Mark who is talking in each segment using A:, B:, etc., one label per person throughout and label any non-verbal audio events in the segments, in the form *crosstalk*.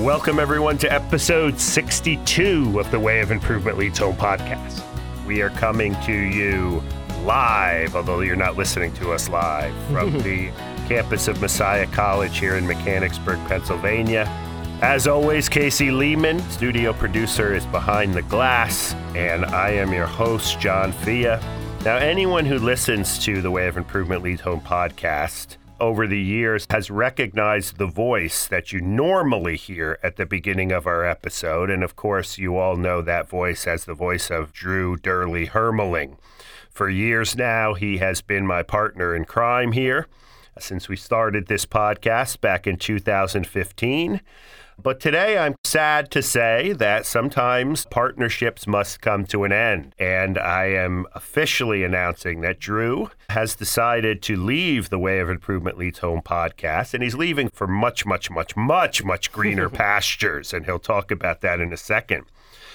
A: Welcome, everyone, to episode 62 of the Way of Improvement Leads Home podcast. We are coming to you live, although you're not listening to us live, from *laughs* the campus of Messiah College here in Mechanicsburg, Pennsylvania. As always, Casey Lehman, studio producer, is behind the glass, and I am your host, John Fea. Now, anyone who listens to the Way of Improvement Leads Home podcast over the years has recognized the voice that you normally hear at the beginning of our episode. And of course, you all know that voice as the voice of Drew Dyrli Hermeling. For years now, he has been my partner in crime here since we started this podcast back in 2015. But today I'm sad to say that sometimes partnerships must come to an end. And I am officially announcing that Drew has decided to leave the Way of Improvement Leads Home podcast. And he's leaving for much, much, much, much, much greener *laughs* pastures. And he'll talk about that in a second.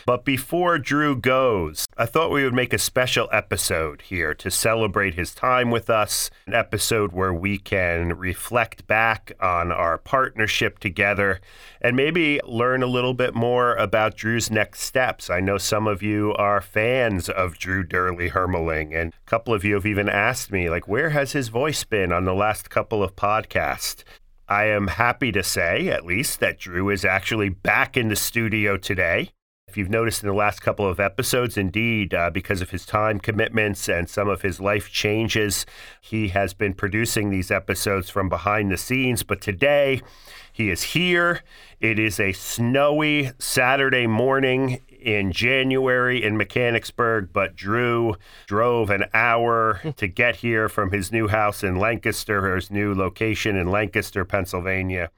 A: But before Drew goes, I thought we would make a special episode here to celebrate his time with us, an episode where we can reflect back on our partnership together and maybe learn a little bit more about Drew's next steps. I know some of you are fans of Drew Dyrli Hermeling, and a couple of you have even asked me, like, where has his voice been on the last couple of podcasts? I am happy to say, at least, that Drew is actually back in the studio today. If you've noticed in the last couple of episodes, indeed, uh, because of his time commitments and some of his life changes, he has been producing these episodes from behind the scenes. But today, he is here. It is a snowy Saturday morning in January in Mechanicsburg, but Drew drove an hour *laughs* to get here from his new house in Lancaster, his new location in Lancaster, Pennsylvania.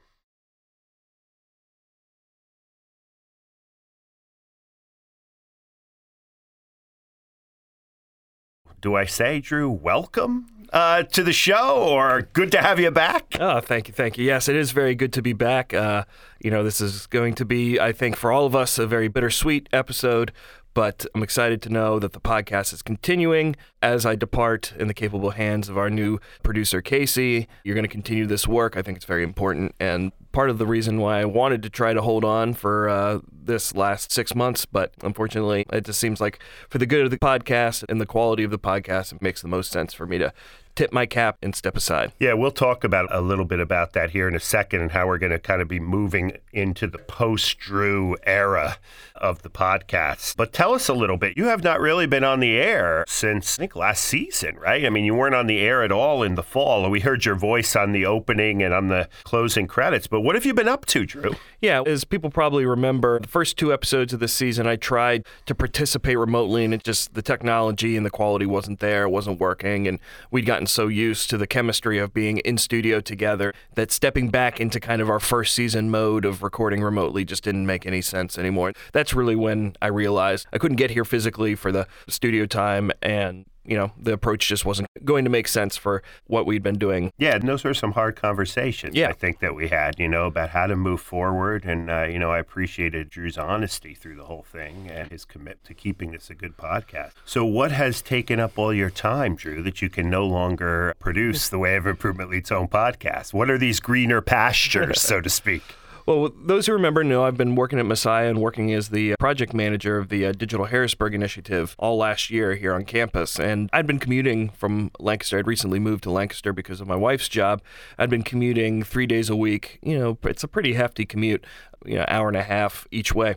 A: do I say, Drew, welcome uh, to the show or good to have you back?
B: Oh, thank you. Thank you. Yes, it is very good to be back. Uh, you know, this is going to be, I think, for all of us, a very bittersweet episode. But I'm excited to know that the podcast is continuing as I depart in the capable hands of our new producer, Casey. You're going to continue this work. I think it's very important. And part of the reason why I wanted to try to hold on for uh, this last six months, but unfortunately, it just seems like for the good of the podcast and the quality of the podcast, it makes the most sense for me to tip my cap and step aside.
A: Yeah, we'll talk about a little bit about that here in a second and how we're going to kind of be moving into the post Drew era of the podcast. But tell us a little bit. You have not really been on the air since I think last season, right? I mean, you weren't on the air at all in the fall. We heard your voice on the opening and on the closing credits. But what have you been up to, Drew?
B: Yeah, as people probably remember, the first two episodes of this season, I tried to participate remotely, and it just the technology and the quality wasn't there, it wasn't working, and we'd gotten so used to the chemistry of being in studio together that stepping back into kind of our first season mode of recording remotely just didn't make any sense anymore. That's really when I realized I couldn't get here physically for the studio time, and you know, the approach just wasn't going to make sense for what we'd been doing.
A: Yeah, and those were some hard conversations,
B: yeah.
A: I think, that we had, you know, about how to move forward. And, uh, you know, I appreciated Drew's honesty through the whole thing and his commitment to keeping this a good podcast. So, what has taken up all your time, Drew, that you can no longer produce the Way of Improvement Leads Home podcast? What are these greener pastures, so to speak?
B: Well, those who remember know I've been working at Messiah and working as the project manager of the uh, Digital Harrisburg Initiative all last year here on campus. And I'd been commuting from Lancaster. I'd recently moved to Lancaster because of my wife's job. I'd been commuting three days a week. You know, it's a pretty hefty commute, you know, hour and a half each way.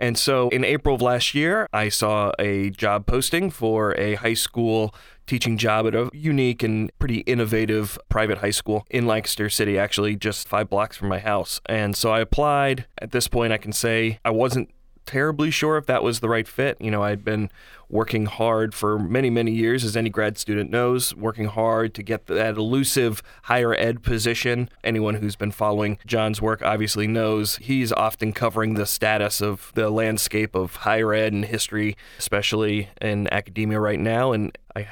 B: And so in April of last year, I saw a job posting for a high school teaching job at a unique and pretty innovative private high school in Lancaster City, actually just five blocks from my house. And so I applied. At this point, I can say I wasn't terribly sure if that was the right fit. You know, I'd been working hard for many, many years, as any grad student knows, working hard to get that elusive higher ed position. Anyone who's been following John's work obviously knows he's often covering the status of the landscape of higher ed and history, especially in academia right now. And I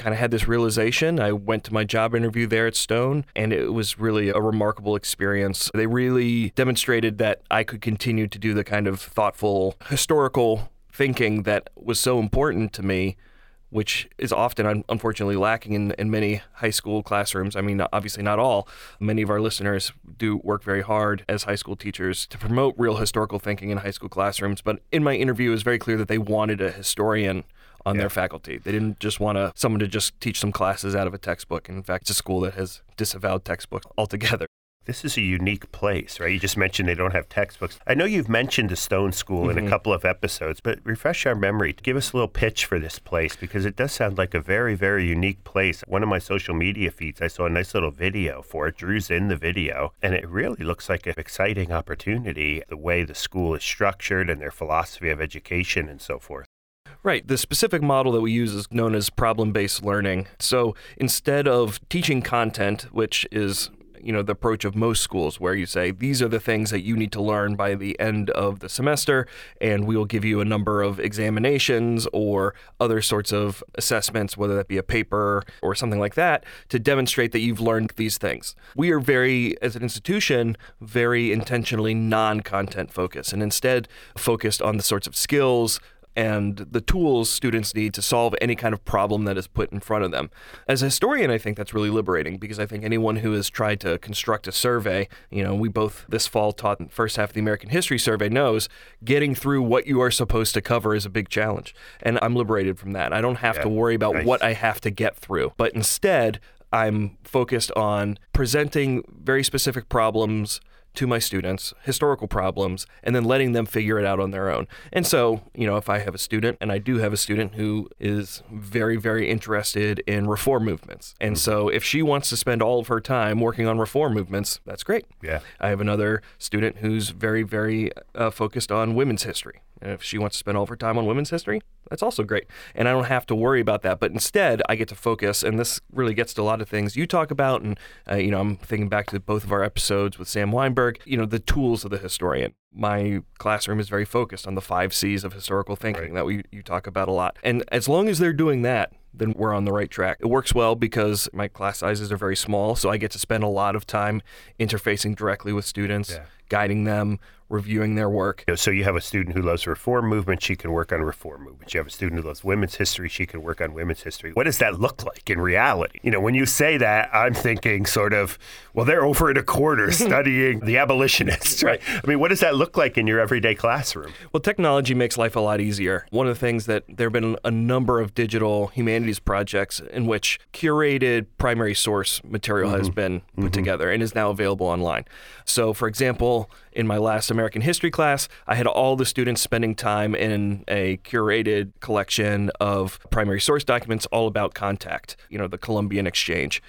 B: kind of had this realization. I went to my job interview there at Stone, and it was really a remarkable experience. They really demonstrated that I could continue to do the kind of thoughtful, historical thinking that was so important to me which is often unfortunately lacking in, in many high school classrooms. I mean, obviously not all. Many of our listeners do work very hard as high school teachers to promote real historical thinking in high school classrooms. But in my interview, it was very clear that they wanted a historian on yeah. their faculty. They didn't just want to, someone to just teach some classes out of a textbook. In fact, it's a school that has disavowed textbooks altogether.
A: This is a unique place, right? You just mentioned they don't have textbooks. I know you've mentioned the Stone School mm-hmm. in a mm-hmm. couple of episodes, but refresh our memory. Give us a little pitch for this place because it does sound like a very, very unique place. One of my social media feeds, I saw a nice little video for it. Drew's in the video, and it really looks like an exciting opportunity the way the school is structured and their philosophy of education and so forth.
B: Right. The specific model that we use is known as problem based learning. So instead of teaching content, which is you know the approach of most schools where you say these are the things that you need to learn by the end of the semester and we will give you a number of examinations or other sorts of assessments whether that be a paper or something like that to demonstrate that you've learned these things we are very as an institution very intentionally non-content focused and instead focused on the sorts of skills and the tools students need to solve any kind of problem that is put in front of them. As a historian, I think that's really liberating because I think anyone who has tried to construct a survey, you know, we both this fall taught the first half of the American History Survey knows getting through what you are supposed to cover is a big challenge. And I'm liberated from that. I don't have yeah, to worry about nice. what I have to get through, but instead, I'm focused on presenting very specific problems to my students, historical problems, and then letting them figure it out on their own. And so, you know, if I have a student, and I do have a student who is very, very interested in reform movements. And mm-hmm. so if she wants to spend all of her time working on reform movements, that's great.
A: Yeah.
B: I have another student who's very, very uh, focused on women's history. And if she wants to spend all of her time on women's history, that's also great. And I don't have to worry about that. But instead, I get to focus, and this really gets to a lot of things you talk about. And, uh, you know, I'm thinking back to both of our episodes with Sam Wineburg, you know, the tools of the historian. My classroom is very focused on the five C's of historical thinking right. that we you talk about a lot. And as long as they're doing that, then we're on the right track. It works well because my class sizes are very small, so I get to spend a lot of time interfacing directly with students, yeah. Guiding them, reviewing their work.
A: So you have a student who loves reform movement, she can work on reform movement. You have a student who loves women's history, she can work on women's history. What does that look like in reality? You know, when you say that, I'm thinking sort of, well, they're over in a corner *laughs* studying the abolitionists, *laughs* right? I mean, what does that look like in your everyday classroom?
B: Well, technology makes life a lot easier. One of the things that there have been a number of digital humanities projects in which curated primary source material mm-hmm. has been put mm-hmm. together and is now available online. So, for example, in my last American history class, I had all the students spending time in a curated collection of primary source documents all about contact, you know, the Columbian Exchange.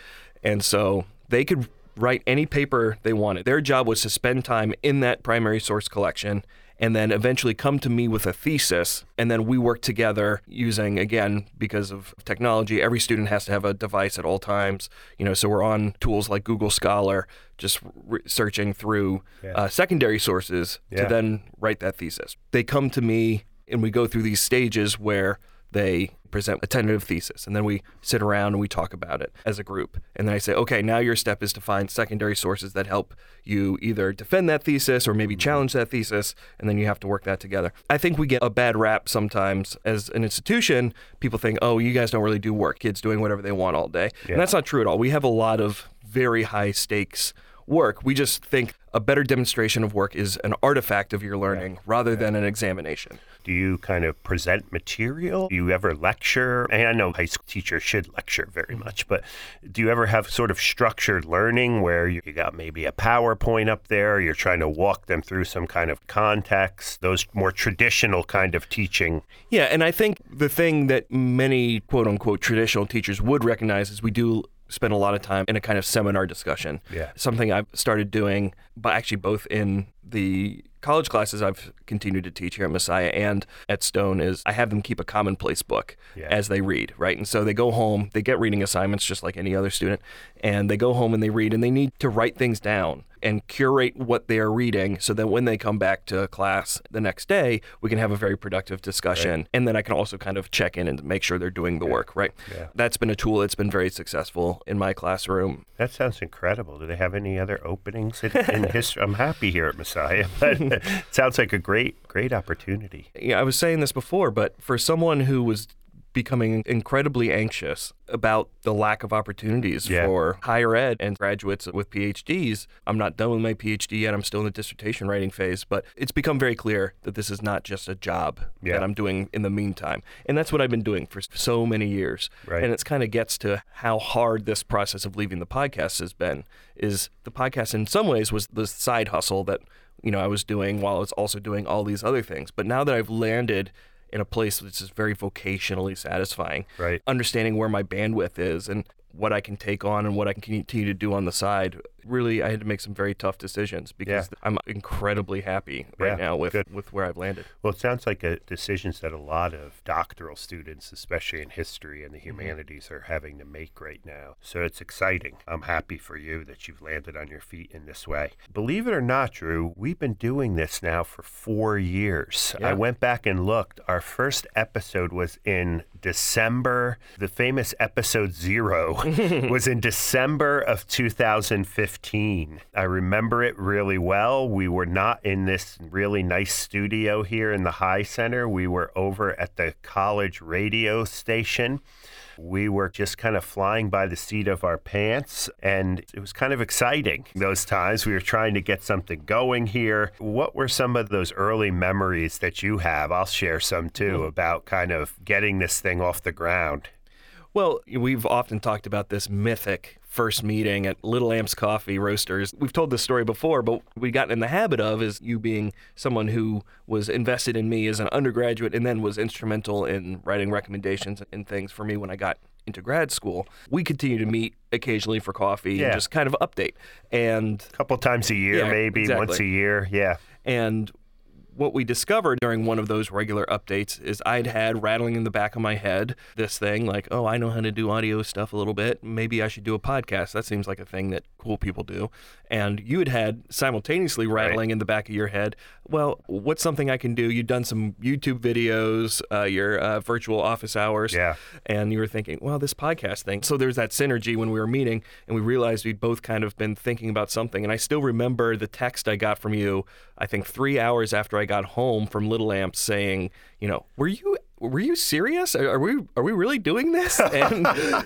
B: And so they could write any paper they wanted. Their job was to spend time in that primary source collection and then eventually come to me with a thesis. And then we work together using, again, because of technology, every student has to have a device at all times. You know, so we're on tools like Google Scholar, just re- searching through yeah. uh, secondary sources yeah. to then write that thesis. They come to me and we go through these stages where they present a tentative thesis and then we sit around and we talk about it as a group and then i say okay now your step is to find secondary sources that help you either defend that thesis or maybe mm-hmm. challenge that thesis and then you have to work that together i think we get a bad rap sometimes as an institution people think oh you guys don't really do work kids doing whatever they want all day yeah. and that's not true at all we have a lot of very high stakes work. We just think a better demonstration of work is an artifact of your learning rather than an examination.
A: Do you kind of present material? Do you ever lecture? And I know high school teachers should lecture very
B: Mm-hmm.
A: much, but do you ever have sort of structured learning where you you got maybe a PowerPoint up there, you're trying to walk them through some kind of context, those more traditional kind of teaching?
B: Yeah, and I think the thing that many quote unquote traditional teachers would recognize is we do spend a lot of time in a kind of seminar discussion.
A: Yeah.
B: Something I've started doing, but actually both in the college classes I've continued to teach here at Messiah and at Stone is I have them keep a commonplace book
A: Yeah.
B: as they read, right? And so they go home, they get reading assignments just like any other student, and they go home and they read and they need to write things down and curate what they are reading so that when they come back to class the next day, we can have a very productive discussion. And then I can also kind of check in and make sure they're doing the work, right?
A: Yeah.
B: That's been a tool that's been very successful in my classroom.
A: That sounds incredible. Do they have any other openings in, in history? *laughs* I'm happy here at Messiah, but it *laughs* sounds like a great, great opportunity.
B: Yeah, I was saying this before, but for someone who was becoming incredibly anxious about the lack of opportunities
A: Yeah.
B: for higher ed and graduates with PhDs. I'm not done with my PhD yet. I'm still in the dissertation writing phase, but it's become very clear that this is not just a job
A: Yeah.
B: that I'm doing in the meantime. And that's what I've been doing for so many years.
A: Right.
B: And it's kind of gets to how hard this process of leaving the podcast has been is the podcast in some ways was the side hustle that you know I was doing while I was also doing all these other things. But now that I've landed in a place that's just very vocationally satisfying,
A: Right.
B: understanding where my bandwidth is and what I can take on and what I can continue to do on the side. Really, I had to make some very tough decisions because
A: Yeah.
B: I'm incredibly happy right
A: Yeah,
B: now with,
A: good.
B: with where I've landed.
A: Well, it sounds like a decisions that a lot of doctoral students, especially in history and the mm-hmm. humanities, are having to make right now. So it's exciting. I'm happy for you that you've landed on your feet in this way. Believe it or not, Drew, we've been doing this now for four years. I went back and looked. Our first episode was in December. The famous episode zero *laughs* was in December of 2015. I remember it really well. We were not in this really nice studio here in the High Center. We were over at the college radio station. We were just kind of flying by the seat of our pants, and it was kind of exciting those times. We were trying to get something going here. What were some of those early memories that you have? I'll share some too mm-hmm. about kind of getting this thing off the ground.
B: Well, we've often talked about this mythic first meeting at Little Amps Coffee Roasters. We've told this story before, but we got in the habit of is you being someone who was invested in me as an undergraduate and then was instrumental in writing recommendations and things for me when I got into grad school. We continue to meet occasionally for coffee
A: Yeah.
B: and just kind of update. And
A: A couple times a year,
B: Yeah,
A: maybe once a year. Yeah.
B: and what we discovered during one of those regular updates is I'd had rattling in the back of my head this thing like, oh, I know how to do audio stuff a little bit. Maybe I should do a podcast. That seems like a thing that cool people do. And you had had simultaneously rattling in the back of your head, well, what's something I can do? You'd done some YouTube videos, uh, your uh, virtual office hours.
A: Yeah.
B: And you were thinking, well, this podcast thing. So there's that synergy when we were meeting, and we realized we'd both kind of been thinking about something. And I still remember the text I got from you, I think three hours after I got home from Little Amp saying, you know, were you. Were you serious? Are are we are we really doing this? *laughs* And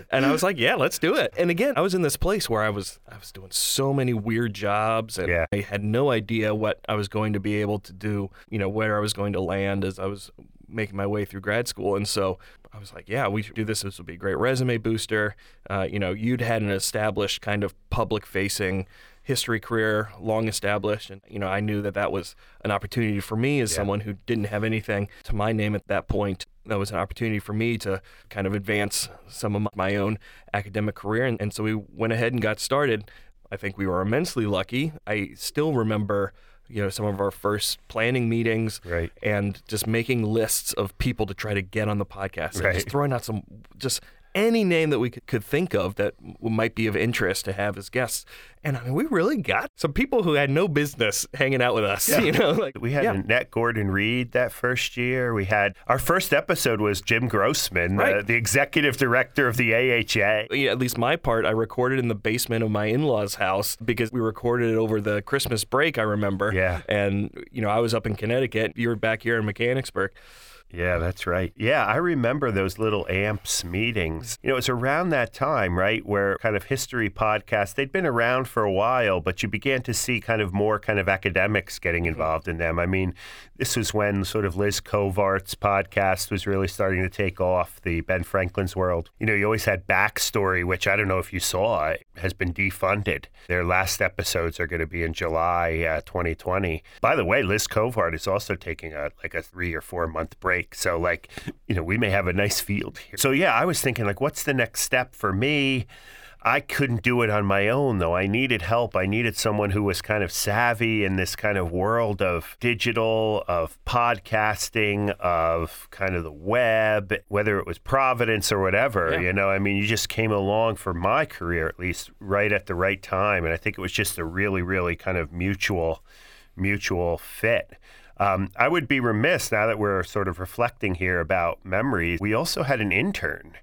B: and I was like, yeah, let's do it. And again, I was in this place where I was I was doing so many weird jobs, and
A: Yeah.
B: I had no idea what I was going to be able to do. You know, where I was going to land as I was making my way through grad school. And so I was like, yeah, we should do this. This would be a great resume booster. Uh, you know, you'd had an established kind of public facing history career, long established. And, you know, I knew that that was an opportunity for me as someone who didn't have anything to my name at that point. That was an opportunity for me to kind of advance some of my own academic career. And, and so we went ahead and got started. I think we were immensely lucky. I still remember, you know, some of our first planning meetings
A: Right.
B: and just making lists of people to try to get on the podcast and just throwing out some just any name that we could, could think of that might be of interest to have as guests. And I mean, we really got some people who had no business hanging out with us. *laughs* You know, like
A: We had
B: yeah.
A: Annette Gordon Reed that first year. We had our first episode was Jim Grossman,
B: Right.
A: uh, the executive director of the AHA.
B: Yeah, at least my part, I recorded in the basement of my in-laws' house because we recorded it over the Christmas break. I remember.
A: Yeah.
B: And you know, I was up in Connecticut. You were back here in Mechanicsburg.
A: Yeah, that's right. Yeah, I remember those little AMPS meetings. You know, it was around that time, right, where kind of history podcasts, they'd been around for a while, but you began to see kind of more kind of academics getting mm-hmm. involved in them. I mean, this was when sort of Liz Covart's podcast was really starting to take off, the Ben Franklin's World. You know, you always had Backstory, which I don't know if you saw, it has been defunded. Their last episodes are going to be in July uh, 2020. By the way, Liz Covart is also taking a like a three or four month break. So, like, you know, we may have a nice field here. So, yeah, I was thinking, like, what's the next step for me? I couldn't do it on my own, though. I needed help. I needed someone who was kind of savvy in this kind of world of digital, of podcasting, of kind of the web, whether it was Providence or whatever.
B: Yeah.
A: You know, I mean, you just came along for my career, at least, right at the right time. And I think it was just a really, really kind of mutual, mutual fit. Um, I would be remiss now that we're sort of reflecting here about memories. We also had an intern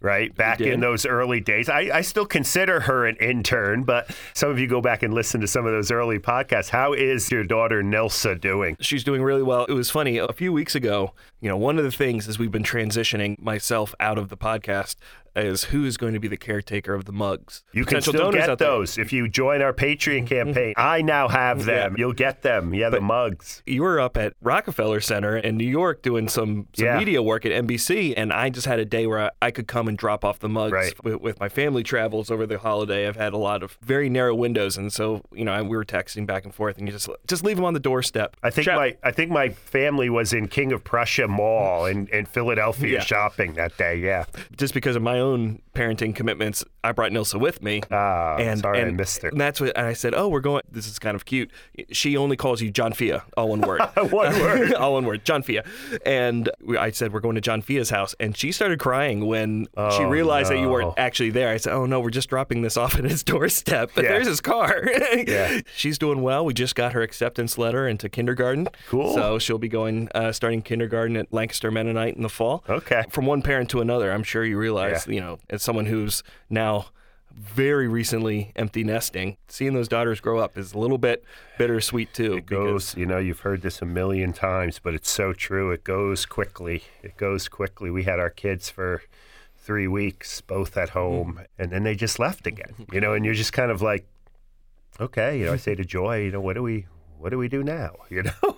A: right? Back in those early days. I, I still consider her an intern, but some of you go back and listen to some of those early podcasts. How is your daughter Nilsa doing?
B: She's doing really well. It was funny. A few weeks ago, you know, one of the things as we've been transitioning myself out of the podcast is who is going to be the caretaker of the mugs.
A: You can
B: Potential
A: still get
B: there.
A: those if you join our Patreon mm-hmm. campaign. I now have them. You'll get them. Yeah, the mugs.
B: You were up at Rockefeller Center in New York doing some, some
A: Yeah.
B: media work at NBC, and I just had a day where I, I could come and drop off the mugs
A: Right.
B: with, with my family travels over the holiday. I've had a lot of very narrow windows, and so you know I, we were texting back and forth, and you just just leave them on the doorstep.
A: I think my I think my family was in King of Prussia Mall *laughs* in, in Philadelphia
B: Yeah.
A: shopping that day. Yeah.
B: just because of my own own parenting commitments, I brought Nilsa with me.
A: Ah,
B: and
A: sorry I
B: and
A: missed her.
B: And that's what and I said. Oh, we're going. This is kind of cute. She only calls you John Fea, all one word. *laughs*
A: One word. *laughs*
B: all one word, John Fea. And we, I said we're going to John Fea's house, and she started crying when she
A: Oh,
B: realized that you weren't actually there. I said, "Oh no, we're just dropping this off at his *laughs* doorstep, but
A: Yeah.
B: there's his car."
A: Yeah.
B: She's doing well. We just got her acceptance letter into kindergarten.
A: Cool.
B: So she'll be going uh, starting kindergarten at Lancaster Mennonite in the fall
A: Okay.
B: from one parent to another. I'm sure you realize,
A: Yeah.
B: you know, as someone who's now very recently empty nesting, seeing those daughters grow up is a little bit bittersweet too.
A: It goes, you know, you've heard this a million times, but it's so true. It goes quickly. It goes quickly. We had our kids for three weeks, both at home, and then they just left again. You know, and you're just kind of like, okay, you know, I say to Joy, you know, what do we, what do we do now? *laughs* You know.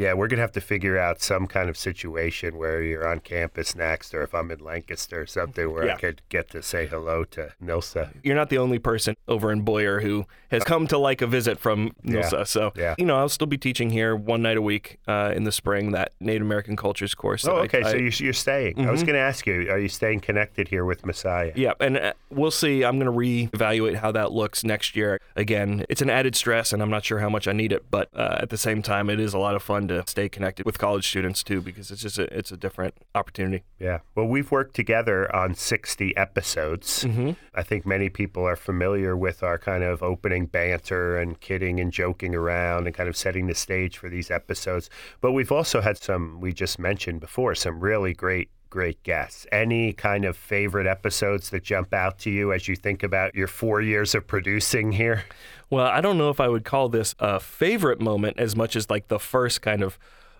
A: Yeah, we're gonna have to figure out some kind of situation where you're on campus next, or if I'm in Lancaster or something, where
B: Yeah.
A: I could get to say hello to Nilsa.
B: You're not the only person over in Boyer who has come to like a visit from
A: Yeah.
B: Nilsa. So,
A: Yeah.
B: you know, I'll still be teaching here one night a week uh, in the spring, that Native American Cultures course.
A: Oh, okay.
B: I- Mm-hmm.
A: so you're, you're staying. I was going to ask you, are you staying connected here with Messiah?
B: Yeah, and uh, we'll see. I'm going to reevaluate how that looks next year. Again, it's an added stress, and I'm not sure how much I need it, but uh, at the same time, it is a lot of fun to stay connected with college students too, because it's just a, it's a different opportunity.
A: Yeah. Well, we've worked together on 60 episodes.
B: Mm-hmm.
A: I think many people are familiar with our kind of opening banter and kidding and joking around and kind of setting the stage for these episodes. But we've also had some, we just mentioned before, some really great. Great guests. Any kind of favorite episodes that jump out to you as you think about your four years of producing here?
B: Well, I don't know if I would call this a favorite moment as much as like the first kind of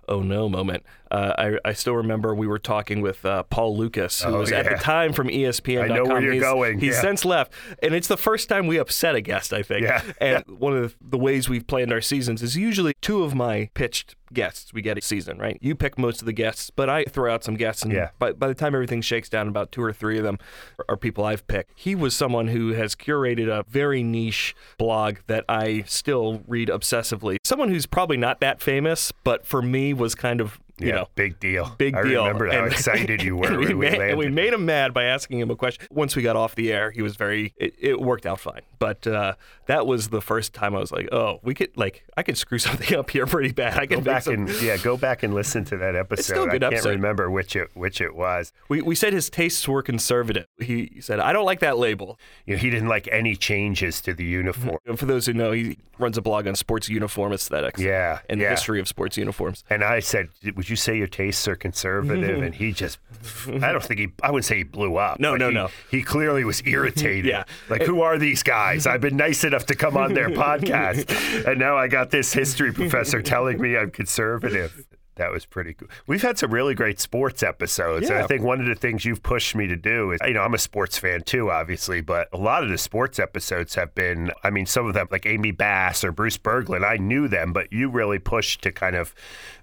B: oh no moment. Uh, I, I still remember we were talking with uh, Paul Lukas, who
A: Oh,
B: was at the time from ESPN.
A: I know where you're
B: he's,
A: going,
B: He's
A: yeah.
B: since left, and it's the first time we upset a guest. I think.
A: Yeah.
B: And one of the ways we've planned our seasons is usually two of my pitched guests we get a season, right? You pick most of the guests, but I throw out some guests, and
A: Yeah.
B: by, by the time everything shakes down, about two or three of them are, are people I've picked. He was someone who has curated a very niche blog that I still read obsessively. Someone who's probably not that famous, but for me was kind of you
A: yeah,
B: know
A: big deal.
B: big
A: I
B: deal.
A: remember how
B: And- *laughs*
A: excited you were
B: and we,
A: when we
B: made, and we made him mad by asking him a question. Once we got off the air, he was very. It, it worked out fine, but uh, that was the first time I was like, "Oh, we could like I could screw *laughs* something up here pretty bad." I
A: Go
B: can
A: back
B: some,
A: and yeah, go back and listen to that episode. *laughs*
B: It's still a good
A: I can't remember which it which it was.
B: we we said his tastes were conservative. He said, "I don't like that label."
A: You know, he didn't like any changes to the uniform.
B: And for those who know, he runs a blog on sports uniform aesthetics.
A: Yeah,
B: and the history of sports uniforms.
A: And I said, "Would you say your tastes are conservative?" and he just, *laughs* I don't think he, I wouldn't say he blew up.
B: No, no,
A: he-
B: no.
A: He clearly was irritated.
B: Yeah.
A: like who are these guys? I've been nice enough to come on their *laughs* podcast, and now I got this history professor telling me I'm conservative. That was pretty cool. We've had some really great sports episodes. And I think one of the things you've pushed me to do is, you know, I'm a sports fan too, obviously, but a lot of the sports episodes have been, I mean, some of them, like Amy Bass or Bruce Berglund, I knew them, but you really pushed to kind of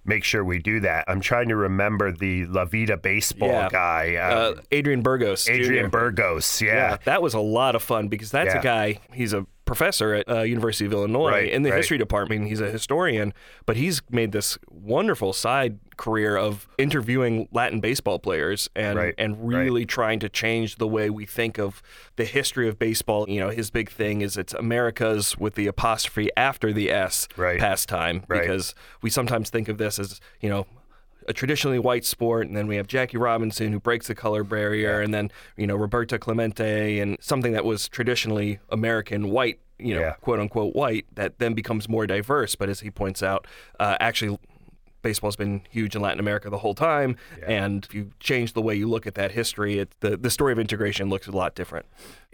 A: make sure we do that. I'm trying to remember the La Vida baseball
B: Yeah.
A: guy,
B: Uh,
A: um,
B: Adrian Burgos.
A: Adrian
B: Jr.
A: Burgos.
B: Yeah,
A: Yeah.
B: that was a lot of fun because that's
A: Yeah.
B: a guy. He's a professor at uh, University of Illinois
A: Right,
B: in the
A: right.
B: history department. He's a historian, but he's made this wonderful side career of interviewing Latin baseball players and
A: Right,
B: and really trying to change the way we think of the history of baseball. You know, his big thing is it's America's with the apostrophe after the S pastime
A: Right.
B: because we sometimes think of this as you know a traditionally white sport, and then we have Jackie Robinson who breaks the color barrier, and then you know Roberto Clemente and something that was traditionally American white, you know,
A: Yeah.
B: quote unquote white, that then becomes more diverse. But as he points out, uh, actually. Baseball's been huge in Latin America the whole time, and if you change the way you look at that history, it, the the story of integration looks a lot different.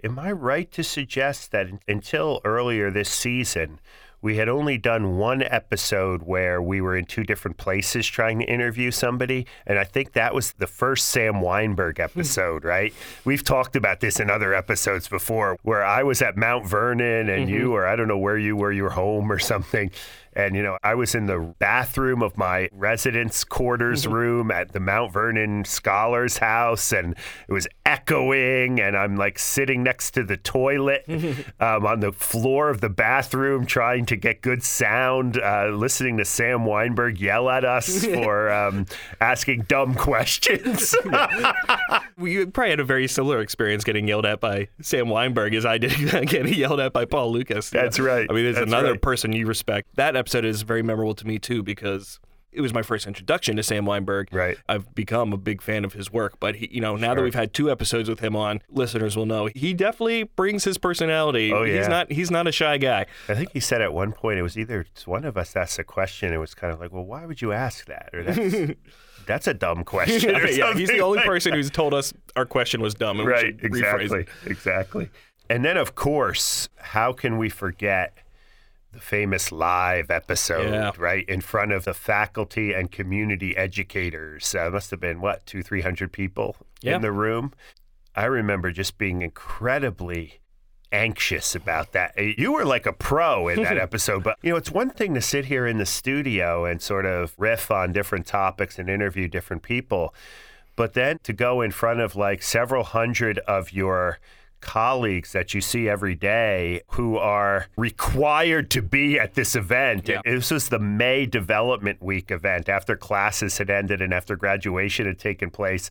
A: Am I right to suggest that until earlier this season, we had only done one episode where we were in two different places trying to interview somebody? And I think that was the first Sam Wineburg hmm. episode, right? We've talked about this in other episodes before where I was at Mount Vernon and mm-hmm. you, or I don't know where you were, you were home or something. And, you know, I was in the bathroom of my residence quarters room at the Mount Vernon Scholars House, and it was echoing. And I'm like sitting next to the toilet *laughs* um, on the floor of the bathroom trying to get good sound, uh, listening to Sam Wineburg yell at us *laughs* for um, asking dumb *laughs* questions.
B: We probably had a very similar experience getting yelled at by Sam Wineburg as I did getting yelled at by Paul Lukas.
A: That's right.
B: I mean, there's
A: That's
B: another
A: right.
B: person you respect. That episode is very memorable to me too because it was my first introduction to Sam Wineburg.
A: Right.
B: I've become a big fan of his work, but he, you know, now that we've had two episodes with him on, listeners will know he definitely brings his personality.
A: Oh, yeah.
B: He's not he's not a shy guy.
A: I think he said at one point it was either one of us asked a question. It was kind of like, well, why would you ask that? Or that's *laughs* that's a dumb question. or *laughs*
B: yeah, he's the only
A: like
B: person who's told us our question was dumb
A: right exactly exactly and then of course how can we forget the famous live episode
B: Yeah.
A: right in front of the faculty and community educators uh, must have been what two three hundred people
B: Yeah.
A: in the room i remember just being incredibly anxious about that. Uh, You were like a pro in that *laughs* episode, but you know, it's one thing to sit here in the studio and sort of riff on different topics and interview different people, but then to go in front of like several hundred of your colleagues that you see every day who are required to be at this event.
B: Yeah.
A: This was the May Development Week event after classes had ended and after graduation had taken place.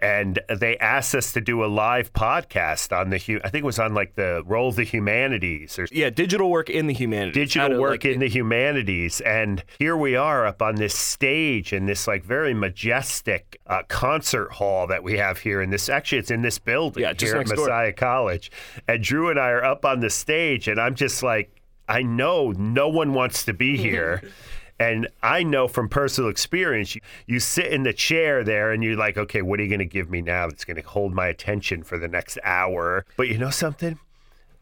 A: And they asked us to do a live podcast on the, I think it was on like the role of the humanities or
B: Yeah, digital work in the humanities.
A: Digital
B: to,
A: work
B: like,
A: in the humanities. And here we are up on this stage in this like very majestic uh, concert hall that we have here in this. Actually, it's in this building
B: Yeah, just
A: here at
B: next door.
A: Messiah College. And Drew and I are up on the stage, and I'm just like, I know no one wants to be here. *laughs* And I know from personal experience, you, you sit in the chair there and you're like, okay, what are you going to give me now that's going to hold my attention for the next hour? But you know something?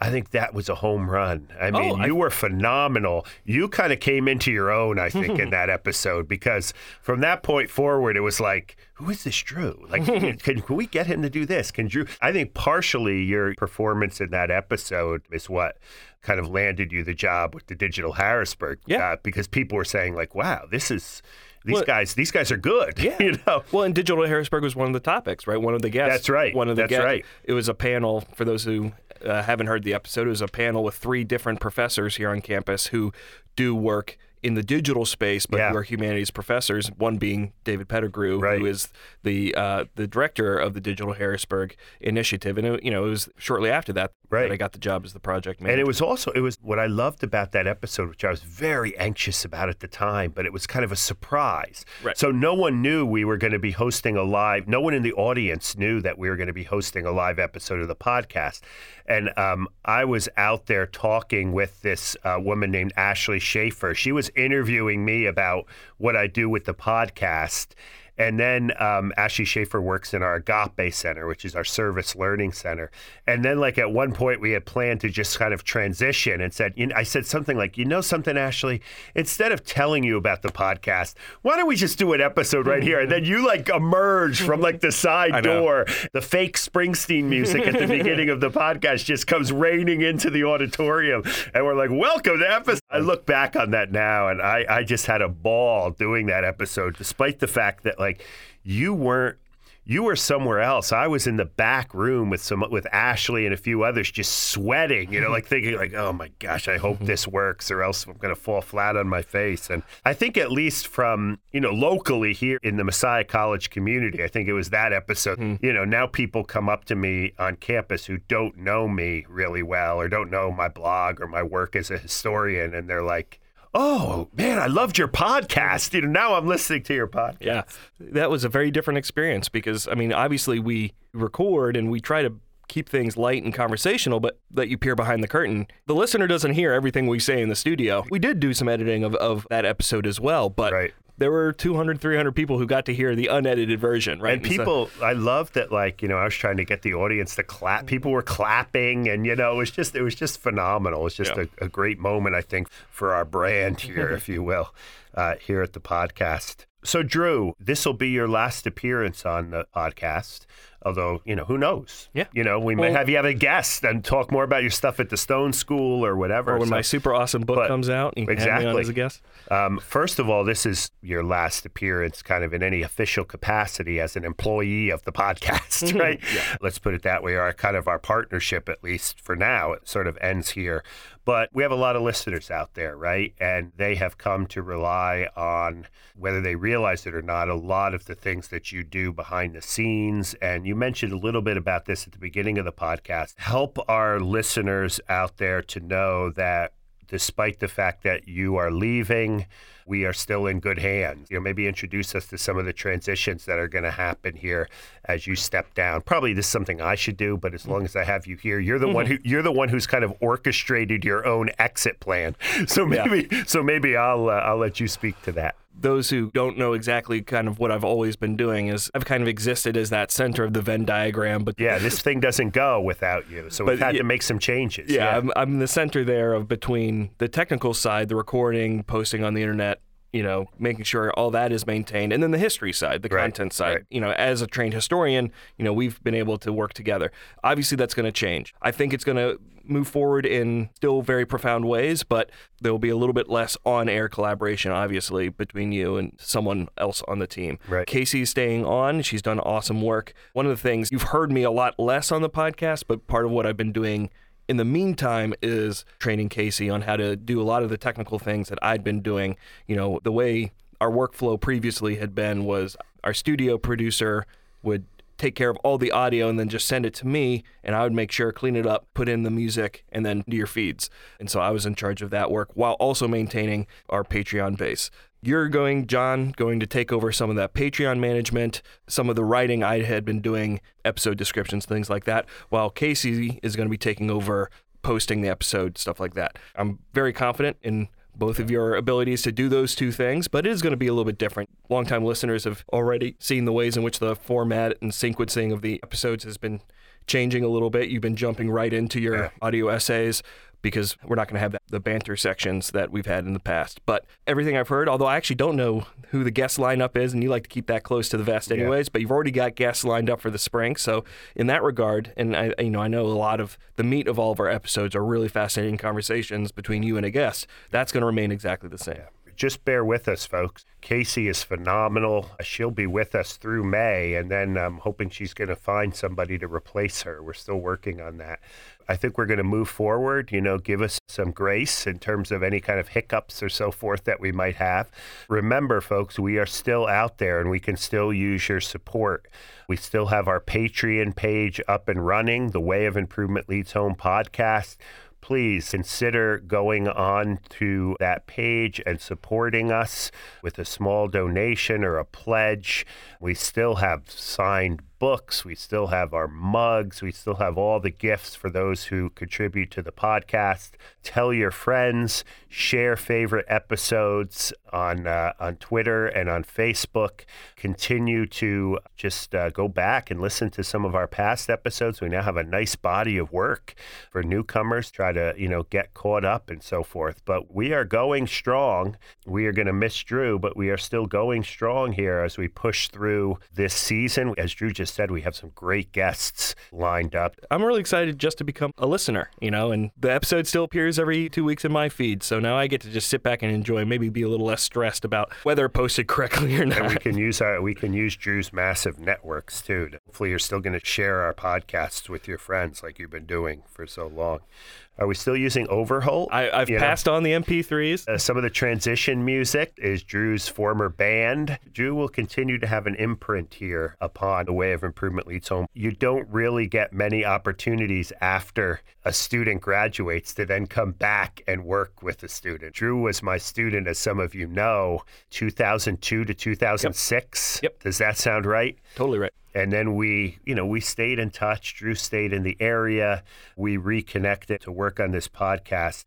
A: I think that was a home run. I mean,
B: I-
A: you were phenomenal. You kind of came into your own, I think, in *laughs* that episode because from that point forward, it was like, who is this Drew? Like, *laughs* can, can we get him to do this? Can Drew? I think partially your performance in that episode is what kind of landed you the job with the Digital Harrisburg.
B: Yeah.
A: uh, because people were saying like, wow, this is. These
B: Well-
A: guys, these guys are good. *laughs*
B: Yeah.
A: you know.
B: Well, and Digital Harrisburg was one of the topics, right? One of the guests.
A: That's right.
B: One of the
A: That's
B: guests.
A: right.
B: It was a panel for those who uh, haven't heard the episode. It was a panel with three different professors here on campus who do work in the digital space, but
A: Yeah.
B: who are humanities professors. One being David Pettegrew,
A: Right.
B: who is the uh, the director of the Digital Harrisburg initiative, and it, you know it was shortly after that
A: Right.
B: that I got the job as the project manager.
A: And it was also it was what I loved about that episode, which I was very anxious about at the time, but it was kind of a surprise.
B: Right.
A: So no one knew we were going to be hosting a live. No one in the audience knew that we were going to be hosting a live episode of the podcast. And um, I was out there talking with this uh, woman named Ashley Schaefer. She was interviewing me about what I do with the podcast. And then um, Ashley Schaefer works in our Agape Center, which is our service learning center. And then, like, at one point, we had planned to just kind of transition and said, you know, I said something like, you know, something, Ashley, instead of telling you about the podcast, why don't we just do an episode right here? And then you like emerge from like the side door. The fake Springsteen music at the beginning of the podcast just comes raining into the auditorium. And we're like, welcome to episode. I look back on that now and I, I just had a ball doing that episode, despite the fact that like you weren't you were somewhere else. I was in the back room with some with Ashley and a few others, just sweating. You know, like *laughs* thinking like, "Oh my gosh, I hope this works, or else I'm going to fall flat on my face." And I think at least from you know locally here in the Messiah College community, I think it was that episode. Mm-hmm. You know, now people come up to me on campus who don't know me really well or don't know my blog or my work as a historian, and they're like oh man, I loved your podcast. You know, now I'm listening to your podcast.
B: Yeah, that was a very different experience because I mean, obviously we record and we try to keep things light and conversational, but let you peer behind the curtain. The listener doesn't hear everything we say in the studio. We did do some editing of, of that episode as well, but right there were 200 300 people who got to hear the unedited version right?
A: And people so, i love that like you know i was trying to get the audience to clap people were clapping and you know it was just it was just phenomenal. It was just yeah. a, a, great moment i think for our brand *laughs* here if you will uh, here at the podcast. So drew this will be your last appearance on the podcast Although, you know, who knows?
B: Yeah.
A: You know, we well, may have you have a guest and talk more about your stuff at the Stone School or whatever.
B: Or when so, my super awesome book comes out, you exactly. have me on as a guest.
A: Um, first of all, this is your last appearance kind of in any official capacity as an employee of the podcast, right? yeah. Let's put it that way. Our kind of our partnership, at least for now, it sort of ends here. But we have a lot of listeners out there, right? And they have come to rely on, whether they realize it or not, a lot of the things that you do behind the scenes. And you mentioned a little bit about this at the beginning of the podcast. Help our listeners out there to know that despite the fact that you are leaving, we are still in good hands. You know, maybe introduce us to some of the transitions that are going to happen here as you step down. Probably this is something I should do, but as long as I have you here, you're the mm-hmm. one who you're the one who's kind of orchestrated your own exit plan. *laughs* So maybe yeah. so maybe I'll uh, I'll let you speak to that
B: those who don't know exactly kind of what I've always been doing is I've kind of existed as that center of the Venn diagram. But
A: yeah, this thing doesn't go without you, so we've had yeah, to make some changes.
B: Yeah, yeah. I'm, I'm the center there of between the technical side, the recording, posting on the internet, you know, making sure all that is maintained. And then the history side, the right, content side, right. you know, as a trained historian, you know, we've been able to work together. Obviously, that's going to change. I think it's going to move forward in still very profound ways, but there will be a little bit less on air collaboration, obviously, between you and someone else on the team.
A: Right.
B: Casey's staying on. She's done awesome work. One of the things you've heard me a lot less on the podcast, but part of what I've been doing in the meantime is training Casey on how to do a lot of the technical things that I'd been doing. You know, the way our workflow previously had been was our studio producer would take care of all the audio and then just send it to me and I would make sure clean it up, put in the music and then do your feeds. And so I was in charge of that work while also maintaining our Patreon base. You're going, John, going to take over some of that Patreon management, some of the writing I had been doing, episode descriptions, things like that, while Casey is going to be taking over posting the episode, stuff like that. I'm very confident in both of your abilities to do those two things, but it is going to be a little bit different. Longtime listeners have already seen the ways in which the format and sequencing of the episodes has been changing a little bit. You've been jumping right into your yeah. audio essays because we're not going to have the banter sections that we've had in the past. But everything I've heard, although I actually don't know who the guest lineup is, and you like to keep that close to the vest anyways, yeah. but you've already got guests lined up for the spring. So in that regard, and I, you know, I know a lot of the meat of all of our episodes are really fascinating conversations between you and a guest. That's going to remain exactly the same.
A: just bear with us, folks. Casey is phenomenal. She'll be with us through May, and then I'm hoping she's going to find somebody to replace her. We're still working on that. I think we're going to move forward, you know, give us some grace in terms of any kind of hiccups or so forth that we might have. Remember, folks, we are still out there and we can still use your support. We still have our Patreon page up and running, the Way of Improvement Leads Home podcast please consider going on to that page and supporting us with a small donation or a pledge. We still have signed books. We still have our mugs. We still have all the gifts for those who contribute to the podcast. Tell your friends, share favorite episodes on uh, on Twitter and on Facebook. Continue to just uh, go back and listen to some of our past episodes. We now have a nice body of work for newcomers. Try to you know get caught up and so forth. But we are going strong. We are going to miss Drew, but we are still going strong here as we push through this season. As Drew just said, we have some great guests lined up.
B: I'm really excited just to become a listener, you know, and the episode still appears every two weeks in my feed. So now I get to just sit back and enjoy, maybe be a little less stressed about whether posted correctly or not.
A: And we can *laughs* use our we can use Drew's massive networks too. Hopefully, you're still going to share our podcasts with your friends like you've been doing for so long. Are we still using Overholt?
B: I, have
A: You know?
B: passed on the MP3s.
A: Uh, some of the transition music is Drew's former band. Drew will continue to have an imprint here upon the Way of Improvement Leads Home. You don't really get many opportunities after a student graduates to then come back and work with a student. Drew was my student, as some of you know, 2002 to 2006.
B: Yep.
A: Does that sound right?
B: Totally right.
A: And then we, you know, we stayed in touch. Drew stayed in the area. We reconnected to work on this podcast.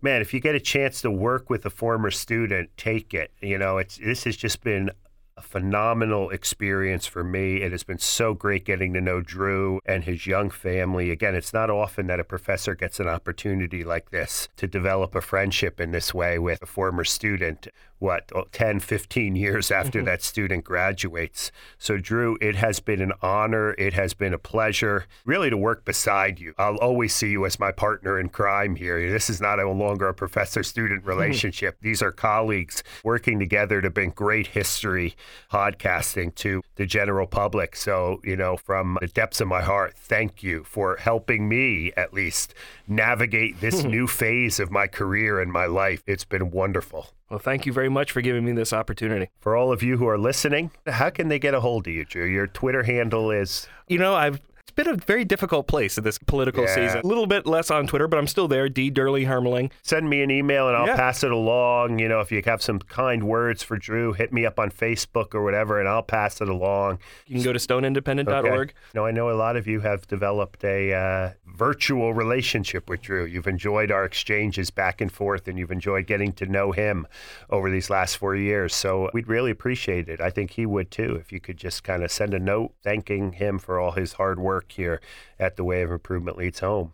A: Man, if you get a chance to work with a former student, take it. You know, it's this has just been a phenomenal experience for me. It has been so great getting to know Drew and his young family. Again, it's not often that a professor gets an opportunity like this to develop a friendship in this way with a former student what 10 15 years *laughs* after mm-hmm. that student graduates. So drew it has been an honor. It has been a pleasure really to work beside you. I'll always see you as my partner in crime here. This is not no longer a professor student *laughs* relationship. These are colleagues working together to bring great history podcasting to the general public so you know from the depths of my heart thank you for helping me at least navigate this *laughs* new phase of my career and my life it's been wonderful
B: Well, thank you very much for giving me this opportunity.
A: for all of you who are listening, how can they get a hold of you, Drew? Your Twitter handle is
B: You know, I've been a very difficult place in this political
A: Yeah.
B: season. A little bit less on Twitter, but I'm still there. D Dyrli Hermeling.
A: send me an email and I'll
B: Yeah.
A: pass it along. You know, if you have some kind words for Drew, hit me up on Facebook or whatever, and I'll pass it along.
B: You can go to stoneindependent.org.
A: No, I know a lot of you have developed a uh, virtual relationship with Drew. You've enjoyed our exchanges back and forth, and you've enjoyed getting to know him over these last four years. So we'd really appreciate it. I think he would too, if you could just kind of send a note thanking him for all his hard work here at The Way of Improvement Leads Home.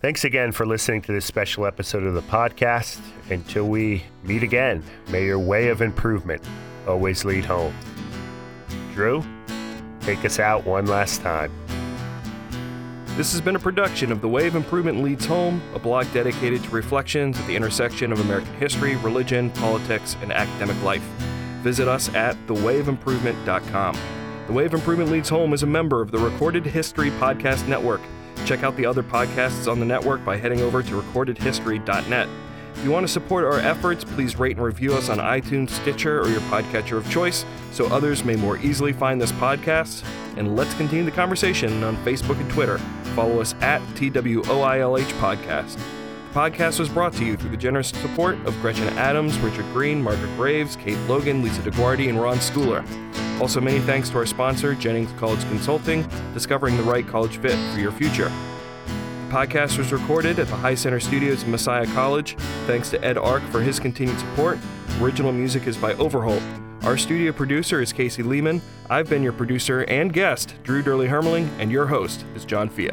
A: Thanks again for listening to this special episode of the podcast. Until we meet again, may your way of improvement always lead home. Drew, take us out one last time.
B: This has been a production of The Way of Improvement Leads Home, a blog dedicated to reflections at the intersection of American history, religion, politics, and academic life. Visit us at thewayofimprovement.com. The of Improvement Leads Home is a member of the Recorded History Podcast Network. Check out the other podcasts on the network by heading over to recordedhistory.net. If you want to support our efforts, please rate and review us on iTunes, Stitcher, or your podcatcher of choice so others may more easily find this podcast. And let's continue the conversation on Facebook and Twitter. Follow us at TWOILH Podcast. Podcast was brought to you through the generous support of Gretchen Adams, Richard Green, Margaret Graves, Kate Logan, Lisa DeGuardi, and Ron Schooler. Also, many thanks to our sponsor, Jennings College Consulting, discovering the right college fit for your future. The podcast was recorded at the High Center Studios of Messiah College. Thanks to Ed Ark for his continued support. Original music is by Overholt. Our studio producer is Casey Lehman. I've been your producer and guest, Drew Dyrli Hermeling, and your host is John Fea.